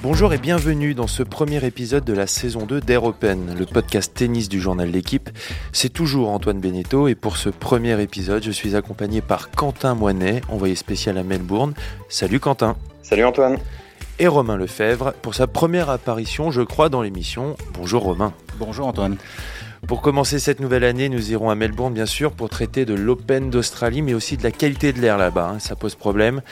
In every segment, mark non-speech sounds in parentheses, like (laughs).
Bonjour et bienvenue dans ce premier épisode de la saison 2 d'Air Open, le podcast tennis du journal L'équipe. C'est toujours Antoine Beneteau et pour ce premier épisode, je suis accompagné par Quentin Moinet, envoyé spécial à Melbourne. Salut Quentin. Salut Antoine. Et Romain Lefebvre pour sa première apparition, je crois, dans l'émission. Bonjour Romain. Bonjour Antoine. Pour commencer cette nouvelle année, nous irons à Melbourne, bien sûr, pour traiter de l'Open d'Australie, mais aussi de la qualité de l'air là-bas. Hein, ça pose problème.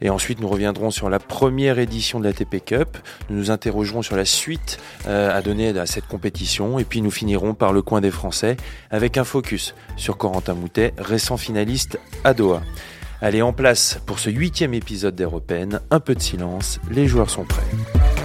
Et ensuite, nous reviendrons sur la première édition de la TP Cup. Nous nous interrogerons sur la suite euh, à donner à cette compétition. Et puis, nous finirons par le coin des Français avec un focus sur Corentin Moutet, récent finaliste à Doha. Allez, en place pour ce huitième épisode d'Européenne. Un peu de silence, les joueurs sont prêts.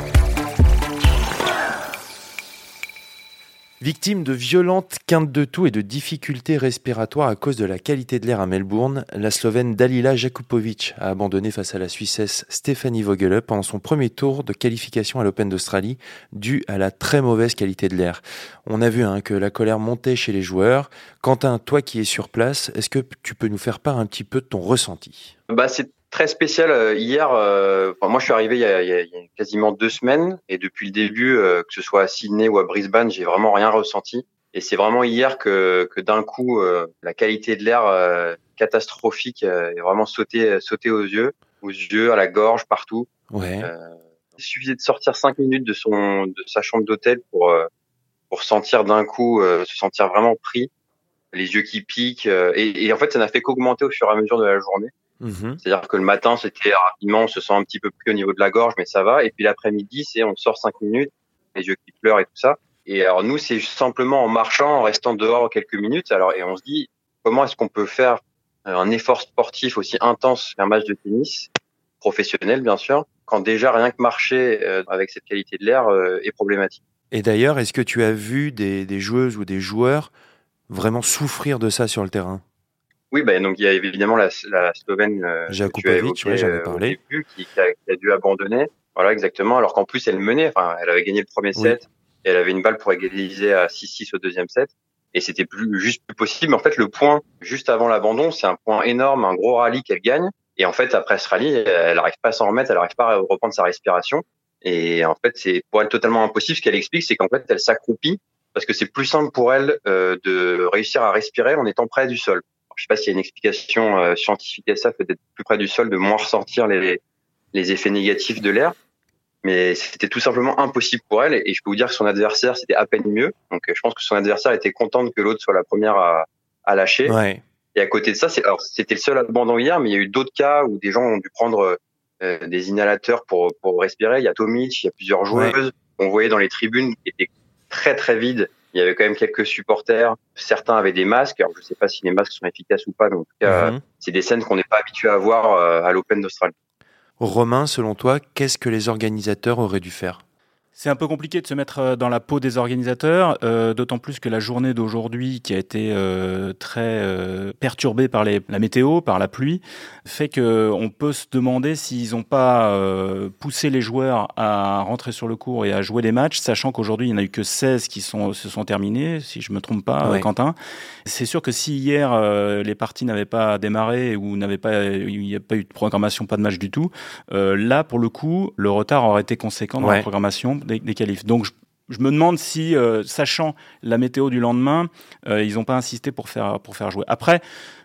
Victime de violentes quintes de toux et de difficultés respiratoires à cause de la qualité de l'air à Melbourne, la Slovène Dalila Jakupovic a abandonné face à la Suissesse Stephanie Vogelup pendant son premier tour de qualification à l'Open d'Australie dû à la très mauvaise qualité de l'air. On a vu hein, que la colère montait chez les joueurs. Quentin, toi qui es sur place, est-ce que tu peux nous faire part un petit peu de ton ressenti? Bah, très spécial. Euh, hier, euh, moi, je suis arrivé il y, a, il y, a, quasiment deux semaines et depuis le début, euh, que ce soit à Sydney ou à Brisbane, j'ai vraiment rien ressenti. Et c'est vraiment hier que, que d'un coup, la qualité de l'air catastrophique est vraiment sauté, sauté aux yeux, aux yeux, à la gorge, partout. Ouais. il suffisait de sortir cinq minutes de son, de sa chambre d'hôtel pour pour sentir d'un coup, se sentir vraiment pris, les yeux qui piquent. Et, et en fait, ça n'a fait qu'augmenter au fur et à mesure de la journée. Mhm. C'est-à-dire que le matin, c'était rapidement, on se sent un petit peu plus au niveau de la gorge, mais ça va. Et puis l'après-midi, c'est on sort cinq minutes, les yeux qui pleurent et tout ça. Et alors nous, c'est simplement en marchant, en restant dehors quelques minutes. Alors et on se dit comment est-ce qu'on peut faire euh, un effort sportif aussi intense qu'un match de tennis professionnel, bien sûr, quand déjà rien que marcher euh, avec cette qualité de l'air euh, est problématique? Et d'ailleurs, est-ce que tu as vu des, des joueuses ou des joueurs vraiment souffrir de ça sur le terrain? Oui, bah, donc il y a évidemment la, la Slovène euh, Jakubovic, ouais, j'avais euh, parlé. Début, qui, qui, a, qui, a, dû abandonner. Voilà, exactement. Alors qu'en plus, elle menait. Enfin, elle avait gagné le premier set et elle avait une balle pour égaliser à 6-6 au deuxième set. Et c'était plus juste plus possible. Mais en fait, le point juste avant l'abandon, c'est un point énorme, un gros rallye qu'elle gagne. Et en fait, après ce rallye, elle n'arrive pas à s'en remettre, elle n'arrive pas à reprendre sa respiration. Et en fait, c'est pour elle totalement impossible. Ce qu'elle explique, c'est qu'en fait, elle s'accroupit parce que c'est plus simple pour elle euh, de réussir à respirer en étant près du sol. Je sais pas s'il y a une explication euh, scientifique à ça, peut-être plus près du sol, de moins ressentir les, les effets négatifs de l'air. Mais c'était tout simplement impossible pour elle. Et je peux vous dire que son adversaire, c'était à peine mieux. Donc, euh, je pense que son adversaire était contente que l'autre soit la première à, à lâcher. Ouais. Et à côté de ça, c'est, alors, c'était le seul abandon hier, mais il y a eu d'autres cas où des gens ont dû prendre euh, des inhalateurs pour, pour respirer. Il y a Tomic, il y a plusieurs joueuses. Ouais. On voyait dans les tribunes qui étaient très, très vides il y avait quand même quelques supporters. Certains avaient des masques. Alors, je ne sais pas si les masques sont efficaces ou pas, mais en tout cas, mm-hmm. c'est des scènes qu'on n'est pas habitué à voir euh, à l'Open d'Australie. Romain, selon toi, qu'est-ce que les organisateurs auraient dû faire? C'est un peu compliqué de se mettre euh, dans la peau des organisateurs, euh, d'autant plus que la journée d'aujourd'hui, qui a été euh, très euh, perturbée par les, la météo, par la pluie, fait que on peut se demander s'ils n'ont pas poussé les joueurs à rentrer sur le court et à jouer les matchs, sachant qu'aujourd'hui il n'y en a eu que 16 qui sont, se sont terminés, si je me trompe pas, ouais. Quentin. C'est sûr que si hier les parties n'avaient pas démarré ou n'avaient pas, il n'y a pas eu de programmation, pas de match du tout, là pour le coup, le retard aurait été conséquent dans ouais. la programmation des, qualifs. Donc je, je, me demande si, euh, sachant la météo du lendemain, euh, ils n'ont pas insisté pour faire, pour faire jouer. Après,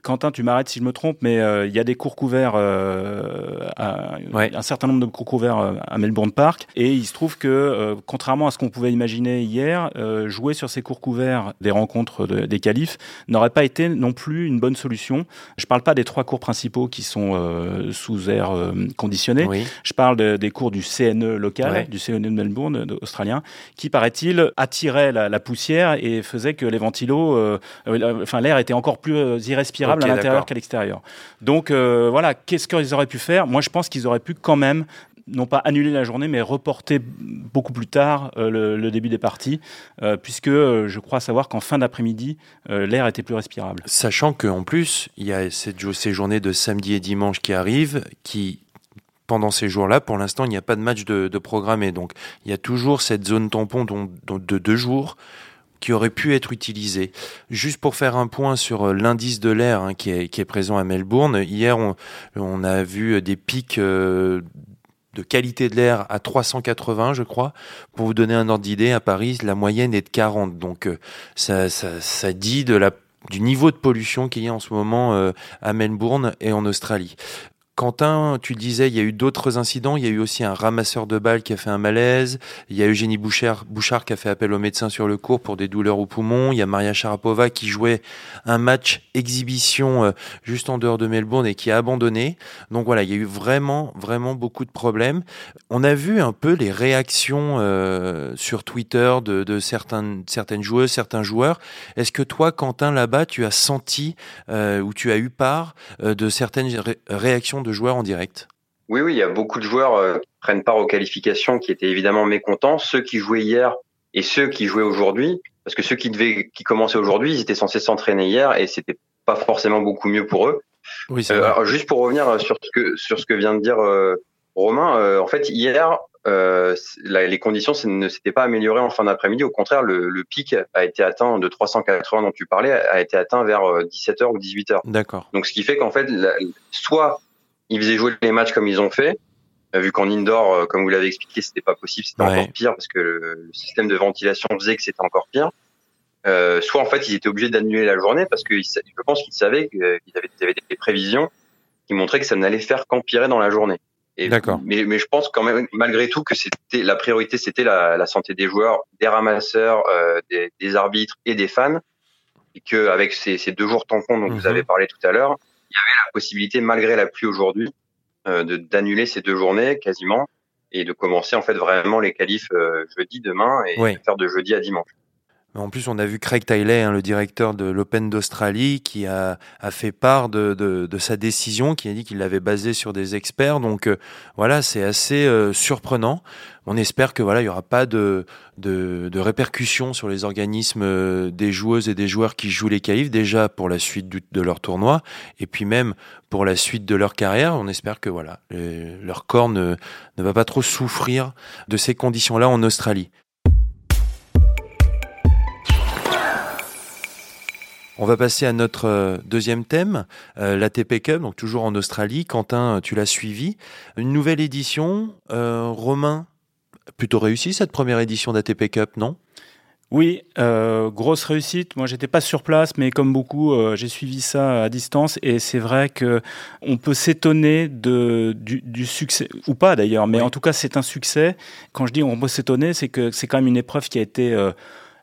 Quentin, tu m'arrêtes si je me trompe, mais euh, il y a des cours couverts, euh, à, ouais. un certain nombre de cours couverts euh, à Melbourne Park, et il se trouve que, contrairement à ce qu'on pouvait imaginer hier, jouer sur ces cours couverts des rencontres de, des qualifs n'aurait pas été non plus une bonne solution. Je parle pas des trois cours principaux qui sont sous air conditionné. Oui. Je parle de, des cours du CNE local, ouais. du CNE de Melbourne australien, qui paraît-il attirait la, la, poussière et faisait que les ventilos, enfin l'air était encore plus irrespirable okay, à l'intérieur qu'à l'extérieur. Donc euh, voilà, qu'est-ce qu'ils auraient pu faire? Moi, je pense qu'ils auraient pu quand même non pas annuler la journée, mais reporter beaucoup plus tard euh, le, le, début des parties, euh, puisque euh, je crois savoir qu'en fin d'après-midi, euh, l'air était plus respirable. Sachant qu'en plus, il y a cette, ces journées de samedi et dimanche qui arrivent, qui pendant ces jours-là, pour l'instant, il n'y a pas de match de, de, programmé. Donc, il y a toujours cette zone tampon de deux jours qui aurait pu être utilisé. Juste pour faire un point sur euh, l'indice de l'air hein, qui, est, présent à Melbourne, hier on, a vu des pics euh, de qualité de l'air à 380, je crois. Pour vous donner un ordre d'idée, à Paris, la moyenne est de 40. Donc ça, dit du niveau de pollution qu'il y a en ce moment à Melbourne et en Australie. Quentin, tu disais, il y a eu d'autres incidents. Il y a eu aussi un ramasseur de balles qui a fait un malaise. Il y a Eugénie Bouchard, qui a fait appel au médecin sur le cours pour des douleurs au poumon. Il y a Maria Sharapova qui jouait un match exhibition euh, juste en dehors de Melbourne et qui a abandonné. Donc voilà, il y a eu vraiment, vraiment beaucoup de problèmes. On a vu un peu les réactions euh, sur Twitter de, de certaines, certaines joueuses, certains joueurs. Est-ce que toi, Quentin, là-bas, tu as senti euh, ou tu as eu part de certaines réactions de joueurs en direct Oui, oui, il y a beaucoup de joueurs euh, qui prennent part aux qualifications qui étaient évidemment mécontents. Ceux qui jouaient hier et ceux qui jouaient aujourd'hui, parce que ceux qui devaient, qui commençaient aujourd'hui, ils étaient censés s'entraîner hier et c'était pas forcément beaucoup mieux pour eux. Oui, euh, juste pour revenir sur ce que sur ce que vient de dire euh, Romain, en fait hier les conditions ne s'étaient pas améliorées en fin d'après-midi. Au contraire, le, pic a été atteint de 380 dont tu parlais a été atteint vers 17h ou 18h. D'accord. Donc ce qui fait qu'en fait, soit ils faisaient jouer les matchs comme ils ont fait. Euh, vu qu'en indoor, euh, comme vous l'avez expliqué, c'était pas possible, c'était encore pire parce que le, système de ventilation faisait que c'était encore pire. Euh, soit en fait, ils étaient obligés d'annuler la journée parce que je pense qu'ils savaient qu'ils avaient, avaient, des prévisions qui montraient que ça n'allait faire qu'empirer dans la journée. D'accord. Mais, mais, je pense quand même, malgré tout, que c'était la priorité, c'était la, la, santé des joueurs, des ramasseurs, euh, des, des, arbitres et des fans, et que avec ces, ces deux jours tampons dont vous mhm. avez parlé tout à l'heure, il y avait la possibilité, malgré la pluie aujourd'hui, euh, d'annuler ces deux journées quasiment et de commencer en fait vraiment les qualifs euh, jeudi demain et de faire de jeudi à dimanche. En plus, on a vu Craig Tiley, hein, le directeur de l'Open d'Australie, qui a, fait part de, sa décision, qui a dit qu'il l'avait basée sur des experts. Donc euh, voilà, c'est assez euh, surprenant. On espère que voilà, il y aura pas de, répercussions sur les organismes euh, des joueuses et des joueurs qui jouent les qualifs, déjà pour la suite de leur tournoi, et puis même pour la suite de leur carrière. On espère que voilà, leur corps ne, ne va pas trop souffrir de ces conditions-là en Australie. On va passer à notre euh, deuxième thème, euh, l'ATP Cup, donc toujours en Australie. Quentin, tu l'as suivi. Une nouvelle édition. Euh, Romain, plutôt réussi cette première édition d'ATP Cup, non? Oui, grosse réussite. Moi, j'étais pas sur place, mais comme beaucoup, j'ai suivi ça à distance. Et c'est vrai que on peut s'étonner de du, succès ou pas d'ailleurs, mais en tout cas, c'est un succès. Quand je dis on peut s'étonner, c'est que c'est quand même une épreuve qui a été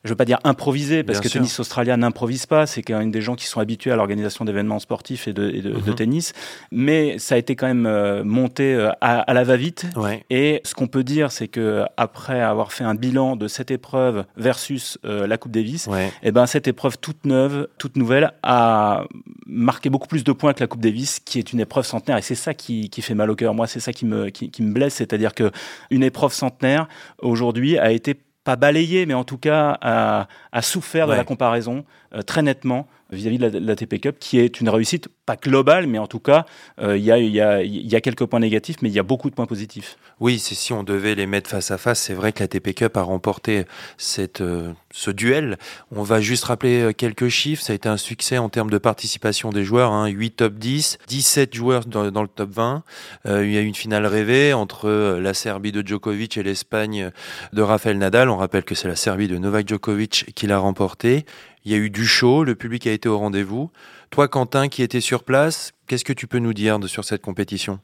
je veux pas dire improviser parce que tennis australien n'improvise pas, c'est quand même des gens qui sont habitués à l'organisation d'événements sportifs et de, de, mhm. tennis, mais ça a été quand même euh, monté euh, à, la va-vite. Et ce qu'on peut dire, c'est que après avoir fait un bilan de cette épreuve versus euh, la Coupe Davis, et eh ben cette épreuve toute neuve, toute nouvelle, a marqué beaucoup plus de points que la Coupe Davis, qui est une épreuve centenaire. Et c'est ça qui, qui, fait mal au cœur. Moi, c'est ça qui me, qui, qui me blesse, c'est-à-dire que une épreuve centenaire aujourd'hui a été pas balayé, mais en tout cas a, a souffert de la comparaison euh, très nettement vis-à-vis de, la, TP Cup, qui est une réussite, pas globale, mais en tout cas, euh, il y, a, quelques points négatifs, mais il y a beaucoup de points positifs. Oui, c'est si on devait les mettre face à face, c'est vrai que la TP Cup a remporté euh, ce duel. On va juste rappeler euh, quelques chiffres. Ça a été un succès en termes de participation des joueurs. Hein. 8 top 10, 17 joueurs dans, dans le top 20. il y a eu une finale rêvée entre la Serbie de Djokovic et l'Espagne de Rafael Nadal. On rappelle que c'est la Serbie de Novak Djokovic qui l'a remporté. Il y a eu du show, le public a été au rendez-vous. Toi, Quentin, qui était sur place, qu'est-ce que tu peux nous dire de, sur cette compétition?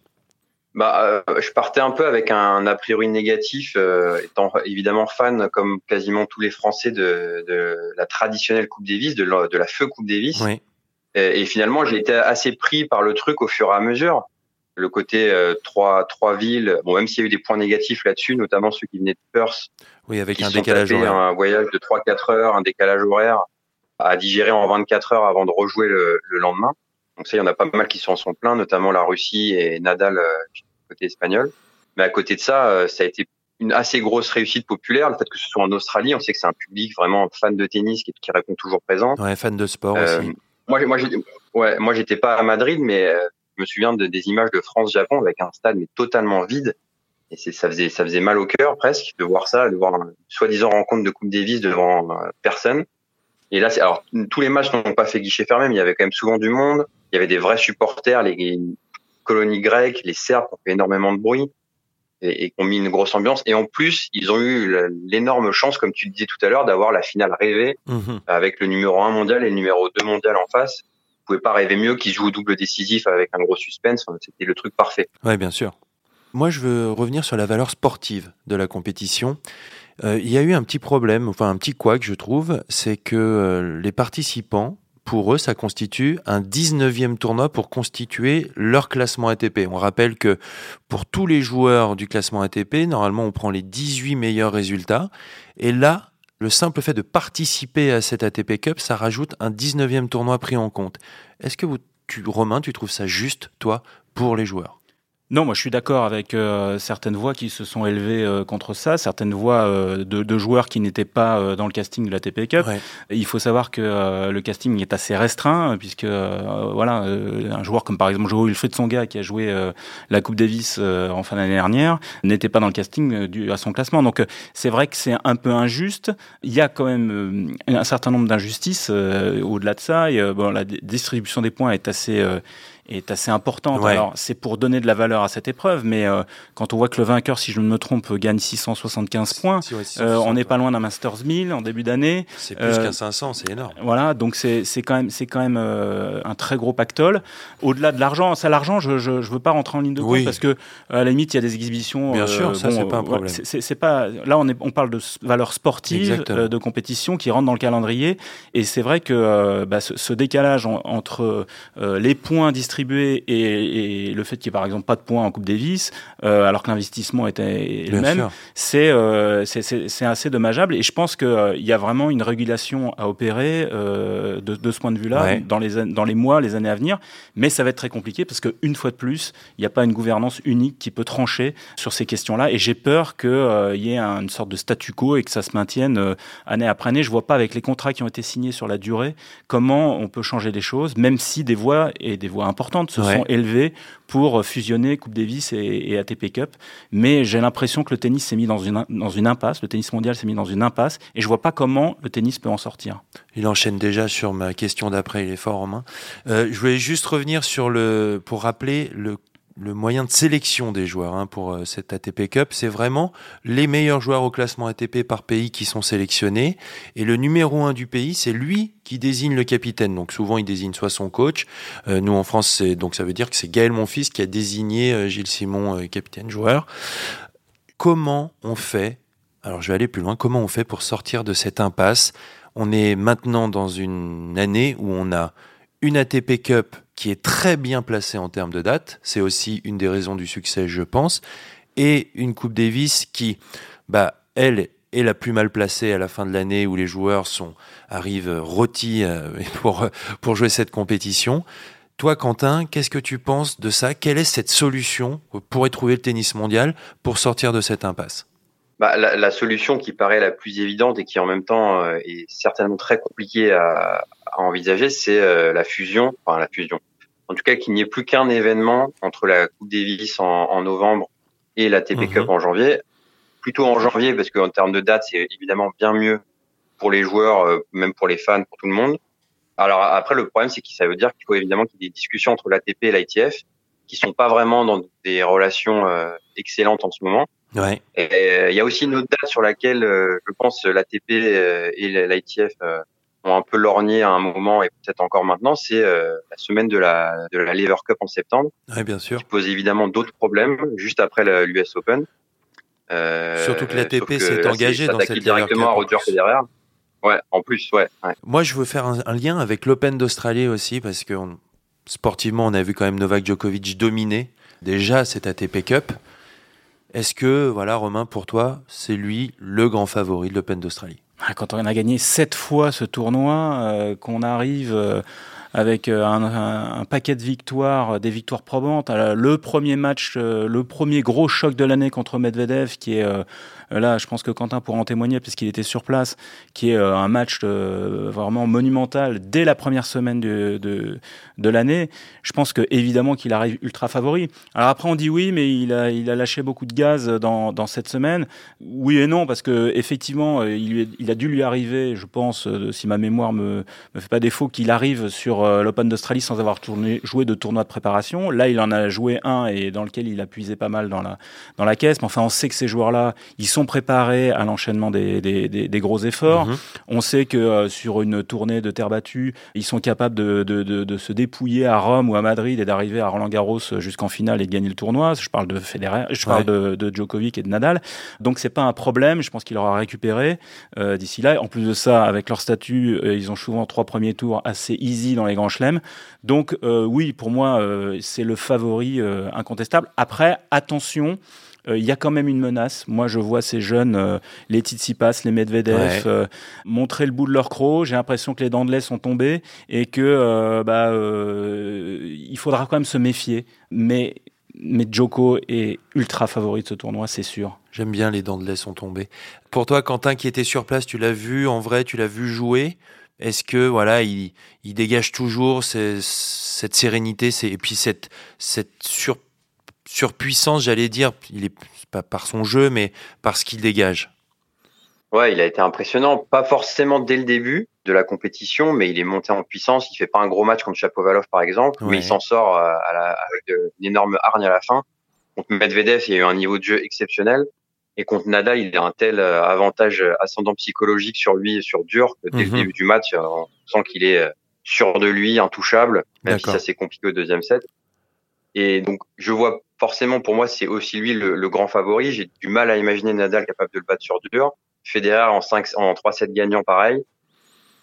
Bah, euh, je partais un peu avec un a priori négatif, euh, étant évidemment fan, comme quasiment tous les Français, de, de la traditionnelle Coupe Davis, de la, de la feu Coupe Davis. Oui. Et, et, finalement, j'ai été assez pris par le truc au fur et à mesure. Le côté euh, trois, trois villes, bon, même s'il y a eu des points négatifs là-dessus, notamment ceux qui venaient de Perth. Oui, avec un décalage horaire. Un voyage de 3-4 heures, un décalage horaire à digérer en 24 heures avant de rejouer le, le lendemain. Donc ça, il y en a pas mal qui s'en sont pleins, notamment la Russie et Nadal euh, côté espagnol. Mais à côté de ça, euh, ça a été une assez grosse réussite populaire. Le fait que ce soit en Australie, on sait que c'est un public vraiment fan de tennis qui, qui répond toujours présent. Ouais, fan de sport euh, aussi. Moi, moi, ouais, moi, j'étais pas à Madrid, mais euh, je me souviens de, des images de France-Japon avec un stade mais totalement vide. Et c'est, ça faisait, ça faisait mal au cœur presque de voir ça, de voir une soi-disant rencontre de Coupe Davis devant personne. Et là, c'est, alors tous les matchs n'ont pas fait guichet fermé, mais il y avait quand même souvent du monde. Il y avait des vrais supporters, les colonies grecques, les Serbes qui ont fait énormément de bruit. et, et qui ont mis une grosse ambiance. Et en plus, ils ont eu l'énorme chance, comme tu le disais tout à l'heure, d'avoir la finale rêvée Mhm. avec le numéro 1 mondial et le numéro 2 mondial en face. Vous pouvez pas rêver mieux qu'ils jouent au double décisif avec un gros suspense. C'était le truc parfait. Ouais, bien sûr. Moi, je veux revenir sur la valeur sportive de la compétition. Euh, il y a eu un petit problème, enfin un petit couac, je trouve, c'est que euh, les participants, pour eux, ça constitue un 19e tournoi pour constituer leur classement ATP. On rappelle que pour tous les joueurs du classement ATP, normalement, on prend les 18 meilleurs résultats. Et là, le simple fait de participer à cette ATP Cup, ça rajoute un 19e tournoi pris en compte. Est-ce que vous, tu, Romain, tu trouves ça juste, toi, pour les joueurs? Non, moi je suis d'accord avec euh, certaines voix qui se sont élevées euh, contre ça, certaines voix euh, de, de joueurs qui n'étaient pas euh, dans le casting de la TP Cup. Ouais. Il faut savoir que euh, le casting est assez restreint, puisque euh, voilà, euh, un joueur comme par exemple Joe Wilfried Songa qui a joué euh, la Coupe Davis euh, en fin d'année dernière n'était pas dans le casting dû à son classement. Donc euh, c'est vrai que c'est un peu injuste. Il y a quand même euh, un certain nombre d'injustices euh, au-delà de ça. Et, euh, bon, la distribution des points est assez euh, est assez importante. Ouais. Alors c'est pour donner de la valeur à cette épreuve, mais euh, quand on voit que le vainqueur, si je ne me trompe, gagne 675 points, Si, ouais, si, euh, on n'est pas loin d'un Masters 1000 en début d'année. C'est plus Euh, qu'un 500, c'est énorme. Voilà, donc c'est quand même quand même un très gros pactole. Au-delà de l'argent, ça l'argent, je, je veux pas rentrer en ligne de compte Oui. parce que à la limite il y a des exhibitions. Bien sûr, ça, c'est pas un problème. c'est pas là on est on parle de valeur sportive de compétition qui rentre dans le calendrier et c'est vrai que bah, ce, ce décalage en- entre les points distribués et, et le fait qu'il y ait par exemple pas de points en Coupe Davis euh, alors que l'investissement était le même c'est euh, assez dommageable et je pense qu'il y a vraiment une régulation à opérer euh, de, de ce point de vue-là Ouais. dans, les, an- dans les mois, les années à venir. Mais ça va être très compliqué parce qu'une fois de plus, il n'y a pas une gouvernance unique qui peut trancher sur ces questions-là. Et j'ai peur qu'il y ait un- une sorte de statu quo et que ça se maintienne euh, année après année. Je vois pas avec les contrats qui ont été signés sur la durée comment on peut changer les choses, même si des voix et des voix importantes se Ouais. sont élevées pour fusionner Coupe Davis et, et ATP Cup. Mais j'ai l'impression que le tennis s'est mis dans une, dans une impasse, le tennis mondial s'est mis dans une impasse, et je vois pas comment le tennis peut en sortir. Il enchaîne déjà sur ma question d'après, il est fort Romain. Euh, je voulais juste revenir sur le, pour rappeler le, le moyen de sélection des joueurs hein, pour euh, cette ATP Cup. C'est vraiment les meilleurs joueurs au classement ATP par pays qui sont sélectionnés. Et le numéro un du pays, c'est lui qui désigne le capitaine. Donc souvent, il désigne soit son coach. Euh, nous, en France, donc ça veut dire que c'est Gaël Monfils qui a désigné euh, Gilles Simon capitaine joueur. Comment on fait alors je vais aller plus loin. Comment on fait pour sortir de cette impasse? On est maintenant dans une année où on a une ATP Cup qui est très bien placée en termes de date. C'est aussi une des raisons du succès, je pense. Et une Coupe Davis qui, bah, elle est la plus mal placée à la fin de l'année où les joueurs sont, arrivent rôtis euh, (laughs) pour, pour jouer cette compétition. Toi, Quentin, qu'est-ce que tu penses de ça? Quelle est cette solution que pourrait trouver le tennis mondial pour sortir de cette impasse? Bah, la, la solution qui paraît la plus évidente et qui en même temps euh, est certainement très compliquée à, à envisager, c'est euh, la fusion, enfin la fusion. En tout cas, qu'il n'y ait plus qu'un événement entre la Coupe Davis en, en novembre et la TP Mhm. Cup en janvier. Plutôt en janvier, parce qu'en termes de date, c'est évidemment bien mieux pour les joueurs, euh, même pour les fans, pour tout le monde. Alors après, le problème, c'est que ça veut dire qu'il faut évidemment qu'il y ait des discussions entre l'ATP et l'ITF qui sont pas vraiment dans des relations euh, excellentes en ce moment. Ouais. Euh, il y a aussi une autre date sur laquelle euh, je pense l'ATP euh, et l'ITF ont un peu lorgné à un moment et peut-être encore maintenant, c'est la semaine de la de la Lever Cup en septembre, Ouais, bien sûr. qui pose évidemment d'autres problèmes juste après l'US Open. Surtout que l'ATP s'est engagé dans cette Lever directement Cup, à Roger. Federer. Ouais, en plus, ouais. ouais. Moi, je veux faire un, un lien avec l'Open d'Australie aussi, parce que on- sportivement, on a vu quand même Novak Djokovic dominer déjà cette ATP Cup. Est-ce que, voilà, Romain, pour toi, c'est lui le grand favori de l'Open d'Australie? Quand on a gagné sept fois ce tournoi, euh, qu'on arrive euh, avec euh, un, paquet de victoires, des victoires probantes. Le premier match, le premier gros choc de l'année contre Medvedev, qui est là, je pense que Quentin pourra en témoigner puisqu'il était sur place, qui est euh, un match euh, vraiment monumental dès la première semaine de, de, l'année. Je pense que évidemment qu'il arrive ultra favori. Alors après, on dit oui, mais il a, il a lâché beaucoup de gaz dans, dans cette semaine. Oui et non, parce que effectivement, euh, il, il a dû lui arriver, je pense, euh, si ma mémoire me me fait pas défaut, qu'il arrive sur l'Open d'Australie sans avoir joué de tournoi de préparation. Là, il en a joué un et dans lequel il a puisé pas mal dans la, dans la caisse. Mais enfin, on sait que ces joueurs-là, ils sont préparés à l'enchaînement des, des, des, gros efforts. Mhm. On sait que sur une tournée de terre battue, ils sont capables de, de, de, de se dépouiller à Rome ou à Madrid et d'arriver à Roland Garros jusqu'en finale et de gagner le tournoi. Je parle de Federer, je parle de, de, Djokovic et de Nadal. Donc c'est pas un problème. Je pense qu'il aura récupéré euh, d'ici là. En plus de ça, avec leur statut, euh, ils ont souvent trois premiers tours assez easy dans les grands chelems. Donc euh, oui, pour moi, c'est le favori incontestable. Après, attention. Il y a quand même une menace. Moi, je vois ces jeunes, les Tsitsipas, les Medvedev, montrer le bout de leur croc. J'ai l'impression que les dents de lait sont tombées et que bah, il faudra quand même se méfier. Mais mais Joko est ultra favori de ce tournoi, c'est sûr. J'aime bien les dents de lait sont tombées. Pour toi, Quentin, qui était sur place, tu l'as vu en vrai, tu l'as vu jouer? Est-ce que voilà, il, dégage toujours cette sérénité, et puis cette cette surpuissance, j'allais dire, il est pas par son jeu, mais par ce qu'il dégage. Ouais, il a été impressionnant, pas forcément dès le début de la compétition, mais il est monté en puissance. Il fait pas un gros match contre Chapovalov par exemple, mais il s'en sort euh, à la, avec une énorme hargne à la fin. Contre Medvedev, il y a eu un niveau de jeu exceptionnel. Et contre Nadal, il a un tel euh, avantage ascendant psychologique sur lui sur dur que dès le mhm. début du match, euh, on sent qu'il est sûr de lui, intouchable, même si ça c'est compliqué au deuxième set. Et donc, je vois forcément, pour moi, c'est aussi lui le, le grand favori. J'ai du mal à imaginer Nadal capable de le battre sur dur. Federer en 5 en 3 7 gagnants pareil.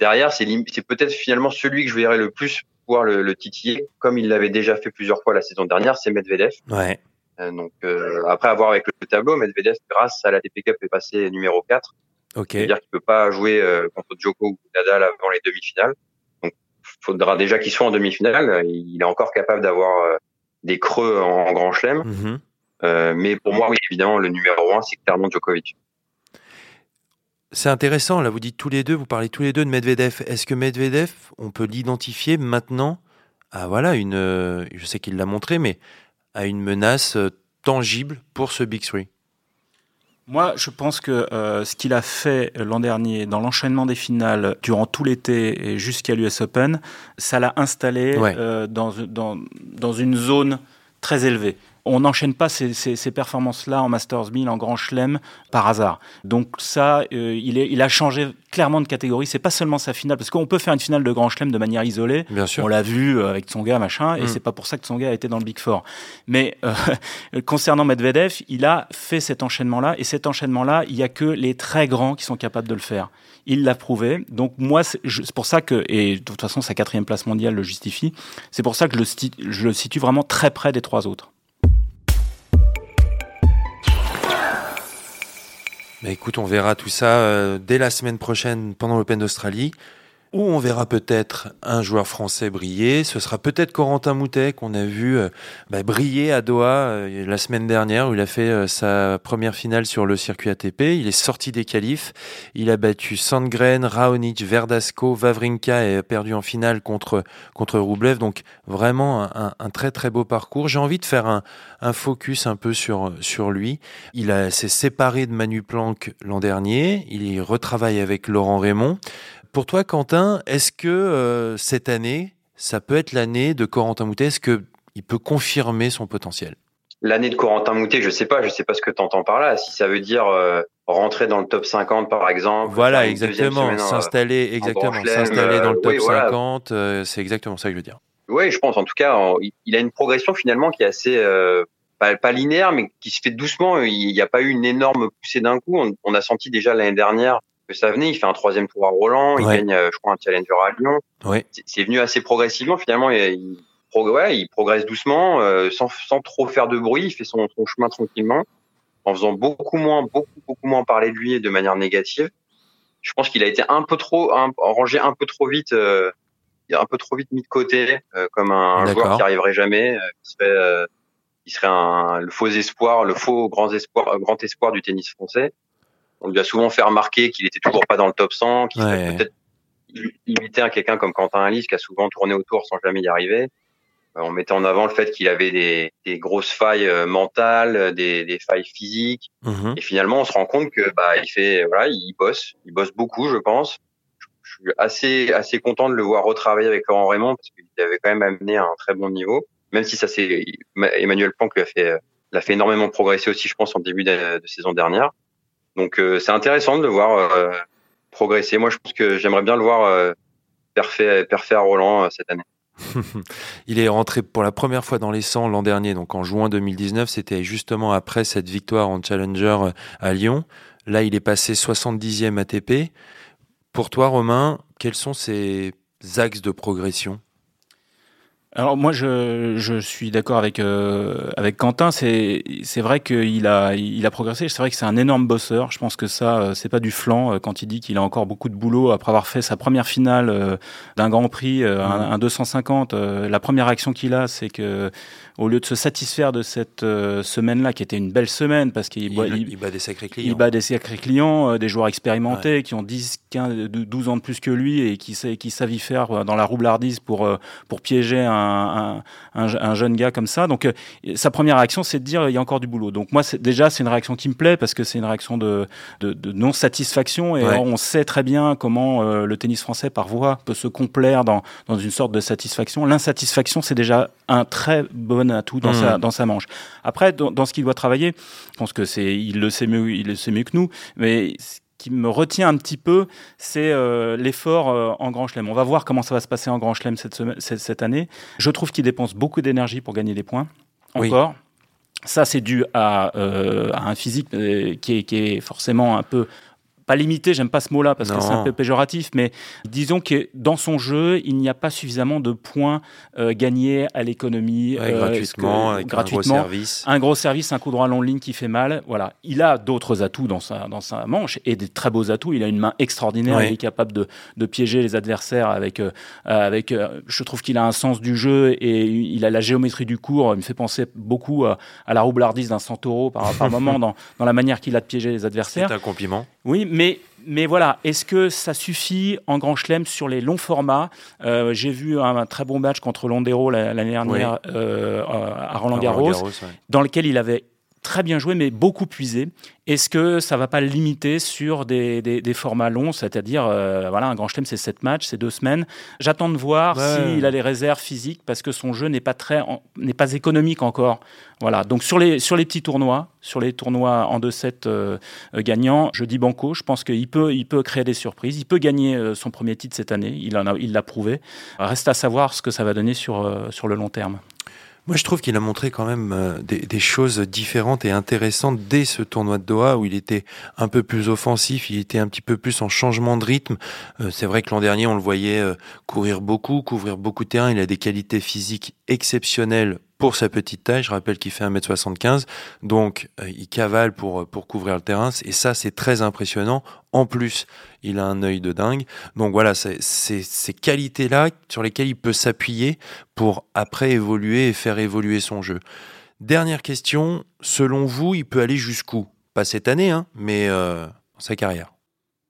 Derrière, c'est peut-être finalement celui que je verrais le plus pouvoir le, le titiller comme il l'avait déjà fait plusieurs fois la saison dernière, c'est Medvedev. Ouais. Euh, donc euh, après avoir avec le tableau, Medvedev grâce à la TP Cup est passé numéro 4. OK. C'est-à-dire qu'il peut pas jouer euh, contre Djoko ou Nadal avant les demi-finales. Donc faudra déjà qu'il soit en demi-finale, il est encore capable d'avoir euh, des creux en, grand chelem. Mm-hmm. mais pour moi, oui, évidemment, le numéro 1, c'est clairement Djokovic. C'est intéressant, là vous dites tous les deux, vous parlez tous les deux de Medvedev. Est-ce que Medvedev, on peut l'identifier maintenant à voilà une, euh, je sais qu'il l'a montré, mais à une menace euh, tangible pour ce Big Three? Moi, je pense que euh, ce qu'il a fait l'an dernier dans l'enchaînement des finales durant tout l'été et jusqu'à l'US Open, ça l'a installé dans, dans, dans une zone très élevée on n'enchaîne pas ces, ces, performances-là en Masters 1000, en Grand Chelem, par hasard. Donc ça, euh, il, est, il a changé clairement de catégorie. C'est pas seulement sa finale, parce qu'on peut faire une finale de Grand Chelem de manière isolée. Bien sûr. On l'a vu euh, avec Tsonga, machin, et mm. c'est pas pour ça que Tsonga a été dans le Big Four. Mais euh, (laughs) concernant Medvedev, il a fait cet enchaînement-là, et cet enchaînement-là, il y a que les très grands qui sont capables de le faire. Il l'a prouvé. Donc moi, c'est pour ça que, et de toute façon, sa quatrième place mondiale le justifie. C'est pour ça que je le, je le situe vraiment très près des trois autres. Bah, écoute, on verra tout ça euh, dès la semaine prochaine pendant l'Open d'Australie où on verra peut-être un joueur français briller. Ce sera peut-être Corentin Moutet qu'on a vu euh, bah, briller à Doha euh, la semaine dernière où il a fait euh, sa première finale sur le circuit ATP. Il est sorti des qualifs. Il a battu Sandgren, Raonic, Verdasco, Vavrinka et a perdu en finale contre, contre Roublev. Donc vraiment un, très très beau parcours. J'ai envie de faire un, un, focus un peu sur, sur lui. Il s'est séparé de Manu Planck l'an dernier. Il retravaille avec Laurent Raymond. Pour toi, Quentin, est-ce que euh, cette année, ça peut être l'année de Corentin Moutet? Est-ce qu'il peut confirmer son potentiel? L'année de Corentin Moutet, je sais pas, je sais pas ce que tu entends par là. Si ça veut dire euh, rentrer dans le top 50 par exemple. Voilà, exactement. Euh, s'installer, exactement. S'installer dans le top 50, c'est exactement ça que je veux dire. Oui, je pense. En tout cas, il a une progression finalement qui est assez pas, pas, linéaire, mais qui se fait doucement. Il n'y a pas eu une énorme poussée d'un coup. On, a senti déjà l'année dernière que ça venait. Il fait un troisième tour à Roland, il gagne, euh, je crois, un challenger à Lyon. Ouais. C'est venu assez progressivement finalement. Il, il, ouais, il progresse doucement, euh, sans, sans, trop faire de bruit. Il fait son, son, chemin tranquillement, en faisant beaucoup moins, beaucoup, beaucoup moins parler de lui de manière négative. Je pense qu'il a été un peu trop, un, rangé un peu trop vite, euh, un peu trop vite mis de côté, euh, comme un, joueur qui arriverait jamais, qui serait, il serait un, le faux espoir, le faux grand espoir, grand espoir du tennis français on lui a souvent fait remarquer qu'il était toujours pas dans le top 100, qu'il serait peut-être limité à quelqu'un comme Quentin Alice qui a souvent tourné autour sans jamais y arriver. Euh, on mettait en avant le fait qu'il avait des, des, grosses failles euh, mentales, des, des failles physiques. Mm-hmm. Et finalement, on se rend compte que bah il fait voilà, il bosse, il bosse beaucoup, je pense. suis assez assez content de le voir retravailler avec Laurent Raymond parce qu'il avait quand même amené à un très bon niveau, même si ça c'est Emmanuel Planck lui a fait l'a fait énormément progresser aussi, je pense, en début de, saison dernière. Donc c'est intéressant de le voir progresser. Moi, je pense que j'aimerais bien le voir parfait à Roland cette année. (laughs) il est rentré pour la première fois dans les 100 l'an dernier, donc en juin 2019. C'était justement après cette victoire en Challenger euh, à Lyon. Là, il est passé 70e ATP. Pour toi, Romain, quels sont ces axes de progression? Alors moi je, je suis d'accord avec euh, avec Quentin. C'est c'est vrai qu'il a il a progressé. C'est vrai que c'est un énorme bosseur. Je pense que ça euh, c'est pas du flanc euh, quand il dit qu'il a encore beaucoup de boulot après avoir fait sa première finale d'un Grand Prix un, mmh. un, 250 la première action qu'il a c'est que au lieu de se satisfaire de cette euh, semaine-là, qui était une belle semaine, parce qu'il il, bat des sacrés clients. Il bat des sacrés clients, euh, des joueurs expérimentés qui ont 10, 15, 12 ans de plus que lui et qui, qui savent y faire euh, dans la roublardise pour, pour piéger un, un, jeune gars comme ça. Donc, sa première réaction, c'est de dire il y a encore du boulot. Donc, moi, déjà, c'est une réaction qui me plaît parce que c'est une réaction de, de, non-satisfaction et on sait très bien comment le tennis français, par voie, peut se complaire dans, dans une sorte de satisfaction. L'insatisfaction, c'est déjà un très bon à tout dans, sa, mmh. dans sa manche. Après, dans, ce qu'il doit travailler, je pense que c'est, il le sait mieux, il le sait mieux que nous, mais ce qui me retient un petit peu, c'est euh, l'effort euh, en Grand Chelem. On va voir comment ça va se passer en Grand Chelem cette, année. Je trouve qu'il dépense beaucoup d'énergie pour gagner des points. Encore. Ça, c'est dû à, euh, à, un physique qui est, qui est forcément un peu pas limité, j'aime pas ce mot-là parce que c'est un peu péjoratif, mais disons que dans son jeu, il n'y a pas suffisamment de points euh, gagnés à l'économie euh, gratuitement, avec gratuitement, un gros service. Un gros service, un coup droit long ligne qui fait mal. Voilà, il a d'autres atouts dans sa dans sa manche et des très beaux atouts. Il a une main extraordinaire, il est capable de, de piéger les adversaires avec euh, avec. je trouve qu'il a un sens du jeu et il a la géométrie du cours. Il me fait penser beaucoup à, la roublardise d'un centauro par, par (laughs) moment dans dans la manière qu'il a de piéger les adversaires. C'est un compliment. Oui, mais mais voilà, est-ce que ça suffit en grand chelem sur les longs formats euh, J'ai vu un, très bon match contre Londero l'année dernière euh, à Roland Garros, dans lequel il avait très bien joué, mais beaucoup puisé. Est-ce que ça va pas le limiter sur des, des, formats longs, c'est-à-dire, euh, voilà, un grand chelem, c'est sept matchs, c'est deux semaines. J'attends de voir s'il a les réserves physiques, parce que son jeu n'est pas très, n'est pas économique encore. Voilà. Donc sur les sur les petits tournois, sur les tournois en 2-7 euh, gagnants, je dis banco. Je pense qu'il peut il peut créer des surprises. Il peut gagner euh, son premier titre cette année. Il en a il l'a prouvé. Reste à savoir ce que ça va donner sur sur le long terme. Moi, je trouve qu'il a montré quand même euh, des, choses différentes et intéressantes dès ce tournoi de Doha où il était un peu plus offensif, il était un petit peu plus en changement de rythme. Euh, c'est vrai que l'an dernier, on le voyait euh, courir beaucoup, couvrir beaucoup de terrain. Il a des qualités physiques exceptionnelles pour sa petite taille. Je rappelle qu'il fait 1m75, donc euh, il cavale pour, euh, pour couvrir le terrain. Et ça, c'est très impressionnant. En plus, il a un œil de dingue. Donc voilà, c'est ces qualités-là sur lesquelles il peut s'appuyer pour après évoluer et faire évoluer son jeu. Dernière question, selon vous, il peut aller jusqu'où? Pas cette année, hein, mais euh, sa carrière.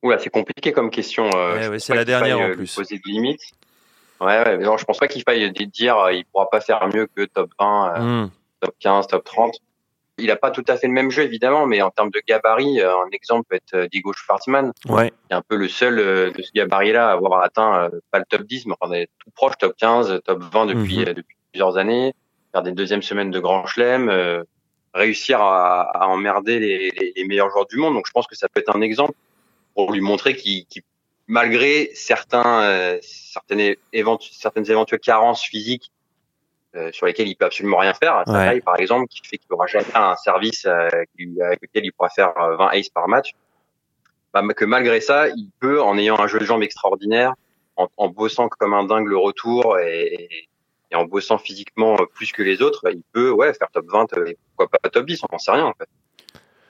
Oula, c'est compliqué comme question. c'est la dernière en plus. Poser de limites. Ouais, ouais, non, je pense pas qu'il faille dire euh, il pourra pas faire mieux que top 20, euh, hmm. top 15, top 30. Il a pas tout à fait le même jeu évidemment, mais en termes de gabarit, euh, un exemple peut être Diego Schwartzmann, ouais. qui est un peu le seul de ce gabarit-là à avoir atteint pas le top 10, mais on est tout proche top 15, top 20 depuis, hmm. depuis plusieurs années, faire des deuxièmes semaines de Grand Chelem, réussir à, à emmerder les, les, les, meilleurs joueurs du monde. Donc je pense que ça peut être un exemple pour lui montrer qu'il malgré certains, euh, certaines, certaines éventuelles carences physiques euh, sur lesquelles il peut absolument rien faire. Ouais. par exemple, qui fait qu'il aura jamais un service euh, avec lequel il pourra faire 20 aces par match. Bah, que malgré ça, il peut, en ayant un jeu de jambes extraordinaire, en, en bossant comme un dingue le retour et, et, en bossant physiquement plus que les autres, il peut ouais faire top 20, pourquoi pas top 10, on n'en sait rien en fait.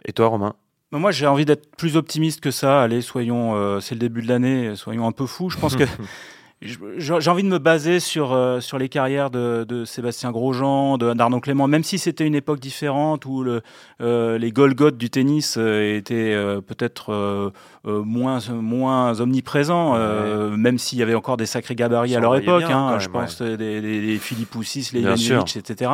Et toi, Romain? Moi, j'ai envie d'être plus optimiste que ça. Allez, soyons, euh, c'est le début de l'année, soyons un peu fous. Je pense que (laughs) j'ai envie de me baser sur, euh, sur les carrières de, de Sébastien Grosjean, d'Arnaud Clément, même si c'était une époque différente où le, euh, les Golgoth du tennis euh, étaient peut-être moins, moins omniprésents, même s'il y avait encore des sacrés gabarits à leur époque. hein, je pense des, des, des, Philippe Poussis, les Ivanovic, etc.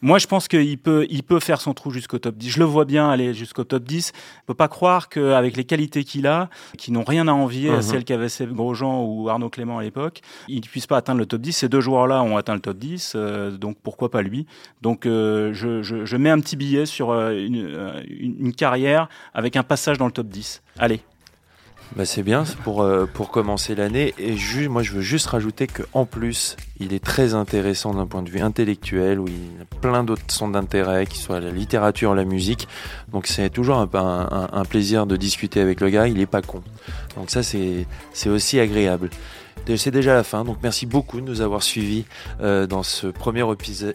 Moi, je pense qu'il peut, il peut faire son trou jusqu'au top 10. Je le vois bien aller jusqu'au top 10. On peut pas croire qu'avec les qualités qu'il a, qui n'ont rien à envier à mhm. celles qu'avait Sébastien Grosjean ou Arnaud Clément à l'époque, il ne puisse pas atteindre le top 10. Ces deux joueurs-là ont atteint le top 10, euh, donc pourquoi pas lui? Donc euh, je, mets un petit billet sur euh, une, carrière avec un passage dans le top 10. Allez. Bah c'est bien pour, pour commencer l'année. Et moi, je veux juste rajouter qu'en plus, il est très intéressant d'un point de vue intellectuel, où il a plein d'autres centres d'intérêt, qui soient la littérature, la musique. Donc c'est toujours un, plaisir de discuter avec le gars. Il est pas con. Donc ça, c'est aussi agréable. C'est déjà la fin, donc merci beaucoup de nous avoir suivis euh, dans ce premier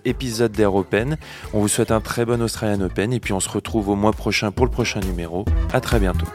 épisode d'Air Open. On vous souhaite un très bon Australian Open et puis on se retrouve au mois prochain pour le prochain numéro. À très bientôt.